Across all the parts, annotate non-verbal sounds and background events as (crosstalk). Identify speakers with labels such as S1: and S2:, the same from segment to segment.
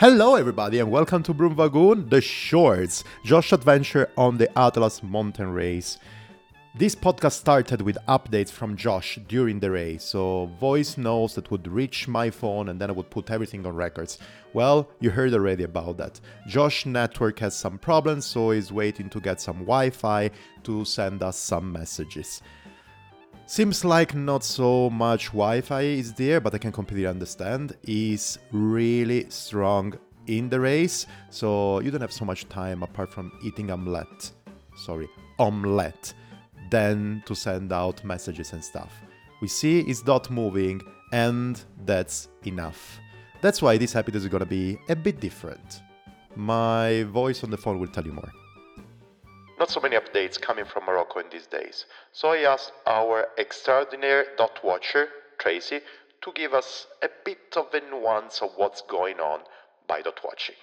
S1: Hello, everybody, and welcome to Broom Wagon, the shorts, Josh adventure on the Atlas mountain race. This podcast started with updates from Josh during the race, so voice notes that would reach my phone and then I would put everything on records. Well, you heard already about that. Josh network has some problems, so he's waiting to get some Wi-Fi to send us some messages. Seems like not so much Wi-Fi is there, but I can completely understand. Is really strong in the race, so you don't have so much time apart from eating omelette. Sorry, omelette. Then to send out messages and stuff. We see it's not moving, and that's enough. That's why this episode is gonna be a bit different. My voice on the phone will tell you more. Not so many updates coming from Morocco in these days, so I asked our extraordinary dot watcher, Tracy, to give us a bit of a nuance of what's going on by dot watching.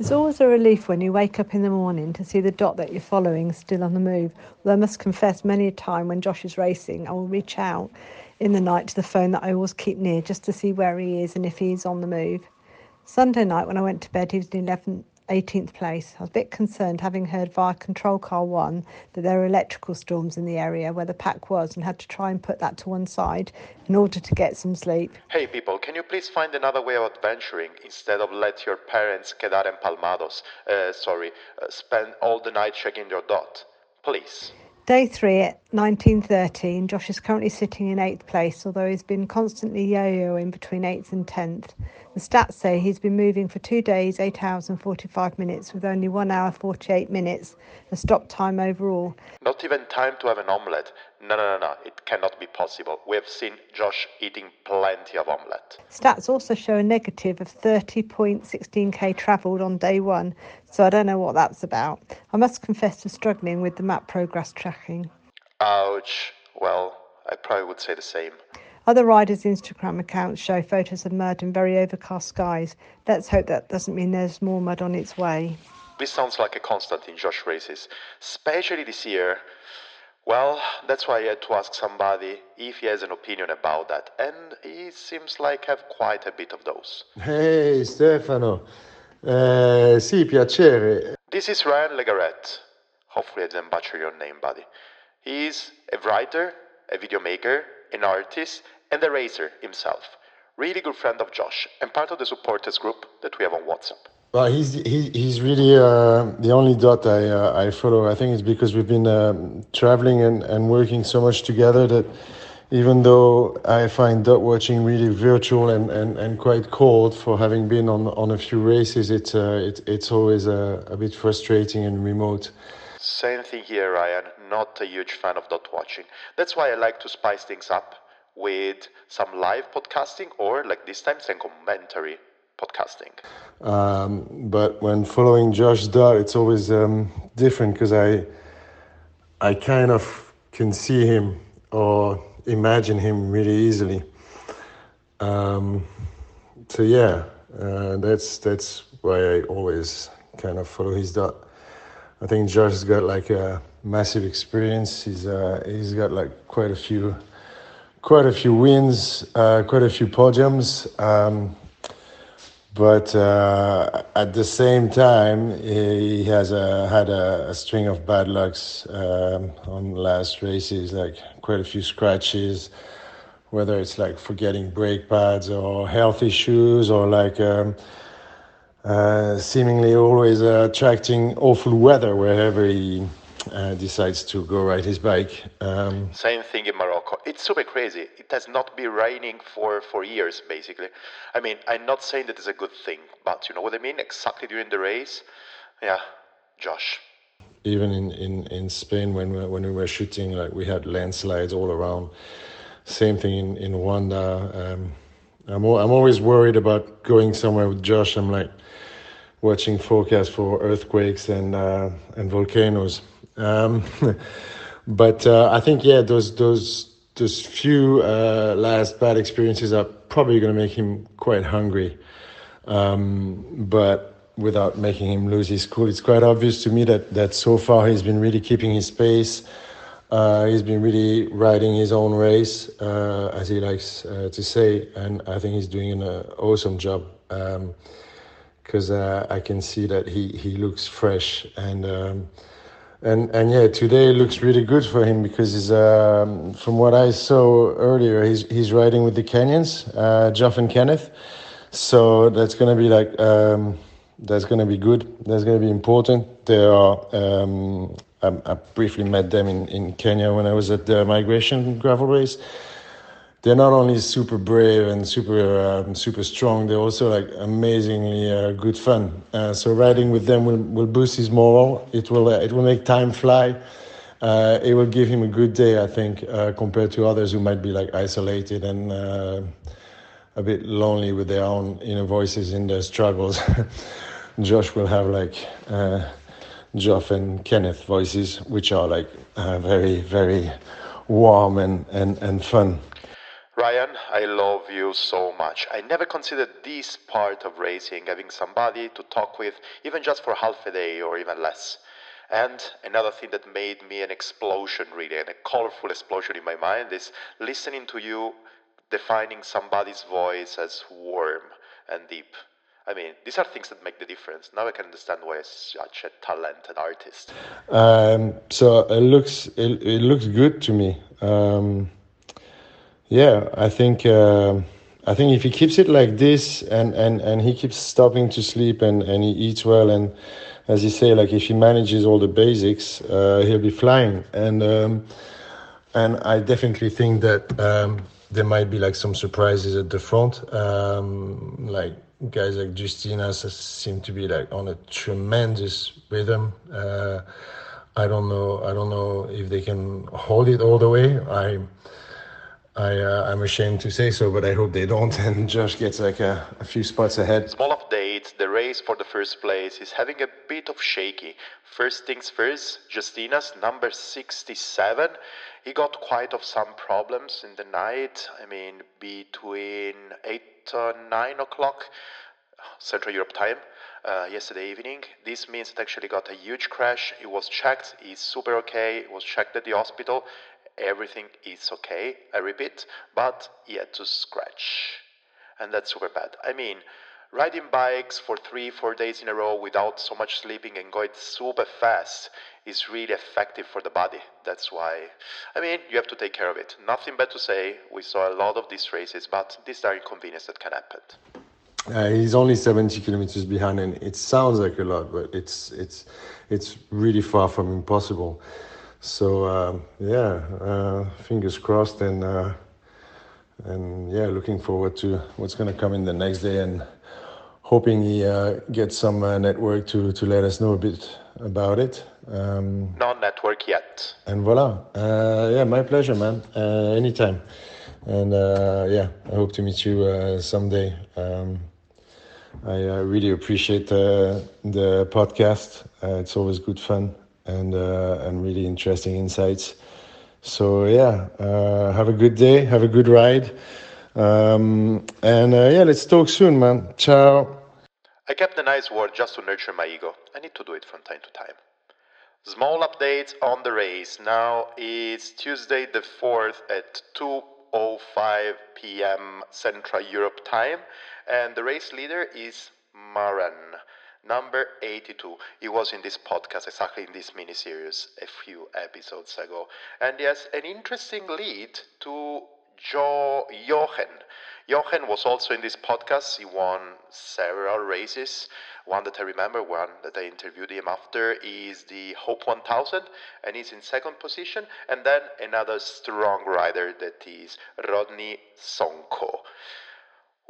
S2: It's always a relief when you wake up in the morning to see the dot that you're following still on the move. Although I must confess, many a time when Josh is racing, I will reach out in the night to the phone that I always keep near just to see where he is and if he's on the move. Sunday night, when I went to bed, he was in 11th 18th place. I was a bit concerned having heard via Control Car 1 that there were electrical storms in the area where the pack was and had to try and put that to one side in order to get some sleep.
S1: Hey people, can you please find another way of adventuring instead of let your parents quedar empalmados, uh, sorry, uh, spend all the night checking your dot? Please.
S2: Day three at 1913, Josh is currently sitting in eighth place, although he's been constantly yo yoing between eighth and tenth. The stats say he's been moving for two days, 8 hours and 45 minutes, with only 1 hour 48 minutes, a stop time overall.
S1: Not even time to have an omelette. No, no, no, no, it cannot be possible. We have seen Josh eating plenty of omelette.
S2: Stats also show a negative of 30.16k travelled on day one, so I don't know what that's about. I must confess to struggling with the map progress tracking.
S1: Ouch. Well, I probably would say the same.
S2: Other riders' Instagram accounts show photos of mud in very overcast skies. Let's hope that doesn't mean there's more mud on its way.
S1: This sounds like a constant in Josh races, especially this year. Well, that's why I had to ask somebody if he has an opinion about that, and he seems like have quite a bit of those.
S3: Hey Stefano, eh, sì, piacere.
S1: This is Ryan Le Garrec. Hopefully I didn't butcher your name, buddy. He's a writer, a video maker, an artist, and a racer himself. Really good friend of Josh and part of the supporters group that we have on WhatsApp.
S3: Well, he's he, he's really uh, the only dot I uh, I follow. I think it's because we've been um, traveling and, and working so much together that even though I find dot watching really virtual and, and, and quite cold for having been on on a few races, it's uh, it, it's always a, a bit frustrating and remote.
S1: Same thing here, Ryan. Not a huge fan of dot watching. That's why I like to spice things up with some live podcasting or, like this time, some commentary podcasting.
S3: Um, but when following Josh Dot, it's always um, different because I I kind of can see him or imagine him really easily. Um, so yeah, uh, that's that's why I always kind of follow his dot. I think Josh's got like a massive experience. He's uh, he's got like quite a few quite a few wins, uh, quite a few podiums. Um, but uh, at the same time, he has a, had a, a, string of bad lucks um, on last races, like quite a few scratches, whether it's like forgetting brake pads or health issues or like um, uh, seemingly always uh, attracting awful weather wherever he uh, decides to go ride his bike.
S1: Um, Same thing in Morocco. It's super crazy. It has not been raining for, for years, basically. I mean, I'm not saying that it's a good thing, but you know what I mean? Exactly during the race. Yeah, Josh.
S3: Even in, in, in Spain, when we, when we were shooting, like we had landslides all around. Same thing in, in Rwanda. Um, I'm, I'm always worried about going somewhere with Josh. I'm like, watching forecasts for earthquakes and uh, and volcanoes. Um, (laughs) but uh, I think yeah, those those those few uh, last bad experiences are probably going to make him quite hungry. Um, but without making him lose his cool, it's quite obvious to me that that so far he's been really keeping his pace. Uh, he's been really riding his own race, uh, as he likes uh, to say, and I think he's doing an awesome job. Um, because uh, I can see that he he looks fresh and. Um, and and yeah, today looks really good for him because he's um, from what I saw earlier, he's he's riding with the Kenyans, uh, Geoff and Kenneth. So that's gonna be like um, that's gonna be good. That's gonna be important. They are. I, I, briefly met them in, in Kenya when I was at the migration gravel race. They're not only super brave and super um, super strong. They're also like amazingly uh, good fun. Uh, so riding with them will, will boost his morale. It will uh, it will make time fly. Uh, it will give him a good day, I think, uh, compared to others who might be like isolated and uh, a bit lonely with their own inner voices in their struggles. (laughs) Josh will have like Geoff and Kenneth voices, which are like uh, very, very warm and, and, and fun.
S1: Ryan, I love you so much. I never considered this part of racing, having somebody to talk with, even just for half a day or even less. And another thing that made me an explosion, really, and a colorful explosion in my mind, is listening to you defining somebody's voice as warm and deep. I mean, these are things that make the difference. Now I can understand why he's such a talented artist.
S3: Um, so it looks it, it looks good to me. Um, yeah, I think uh, I think if he keeps it like this and, and, and he keeps stopping to sleep and, and he eats well and as you say, like if he manages all the basics, uh, he'll be flying. And um, and I definitely think that um, there might be like some surprises at the front, um, like guys like Justinas seem to be like on a tremendous rhythm. Uh, I don't know. I don't know if they can hold it all the way. I, I, uh, I'm ashamed to say so, but I hope they don't. (laughs) And Josh gets like a, a few spots ahead.
S1: Small update: the race for the first place is having a bit of shaky. First things first, Justinas number 67. He got quite of some problems in the night. I mean, between eight uh, 9 o'clock Central Europe time uh, yesterday evening. This means it actually got a huge crash. It was checked, it's super okay, it was checked at the hospital. Everything is okay, I repeat, but he had to scratch. And that's super bad. I mean, riding bikes for three, four days in a row without so much sleeping and going super fast is really effective for the body. That's why, I mean, you have to take care of it. Nothing bad to say. We saw a lot of these races, but these are inconveniences that can happen.
S3: Uh, he's only 70 kilometers behind, and it sounds like a lot, but it's it's it's really far from impossible. So uh, yeah, uh, fingers crossed, and uh, and yeah, looking forward to what's going to come in the next day, and hoping he uh, gets some uh, network to to let us know a bit about it.
S1: Um, no network yet.
S3: And voila. Uh, yeah, my pleasure, man. Uh, anytime. And uh, yeah, I hope to meet you uh, someday. Um, I uh, really appreciate the podcast. Uh, it's always good fun and and really interesting insights. So yeah, have a good day. Have a good ride. Um, and yeah, let's talk soon, man. Ciao.
S1: I kept a nice word just to nurture my ego. I need to do it from time to time. Small updates on the race. Now it's Tuesday the 4th at 2:05 p.m. Central Europe time and the race leader is Maran, number 82. He was in this podcast, exactly in this mini series, a few episodes ago. And he has an interesting lead to jo- Jochen. Jochen was also in this podcast. He won several races. One that I remember, one that I interviewed him after, is the Hope 1000, and he's in second position. And then another strong rider that is Rodney Soncco.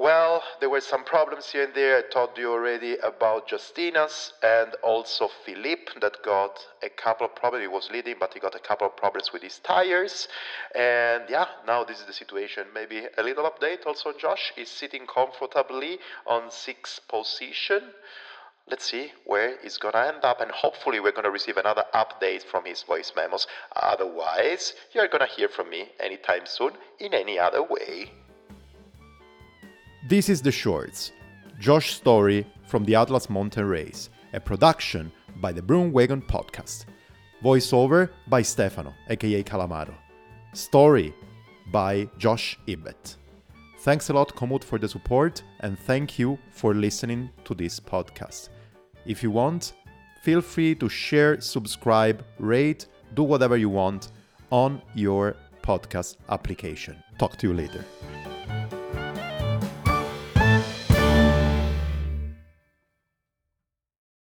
S1: Well, there were some problems here and there. I told you already about Justinas and also Philippe that got a couple of problems. He was leading, but he got a couple of problems with his tires. And yeah, now this is the situation. Maybe a little update also Josh is sitting comfortably on sixth position. Let's see where he's gonna end up, and hopefully, we're gonna receive another update from his voice memos. Otherwise, you're gonna hear from me anytime soon in any other way. This is The Shorts, Josh story from the Atlas Mountain Race, a production by the Broom Wagon Podcast. Voiceover by Stefano, aka Calamaro. Story by Josh Ibbett. Thanks a lot, Komoot, for the support, and thank you for listening to this podcast. If you want, feel free to share, subscribe, rate, do whatever you want on your podcast application. Talk to you later.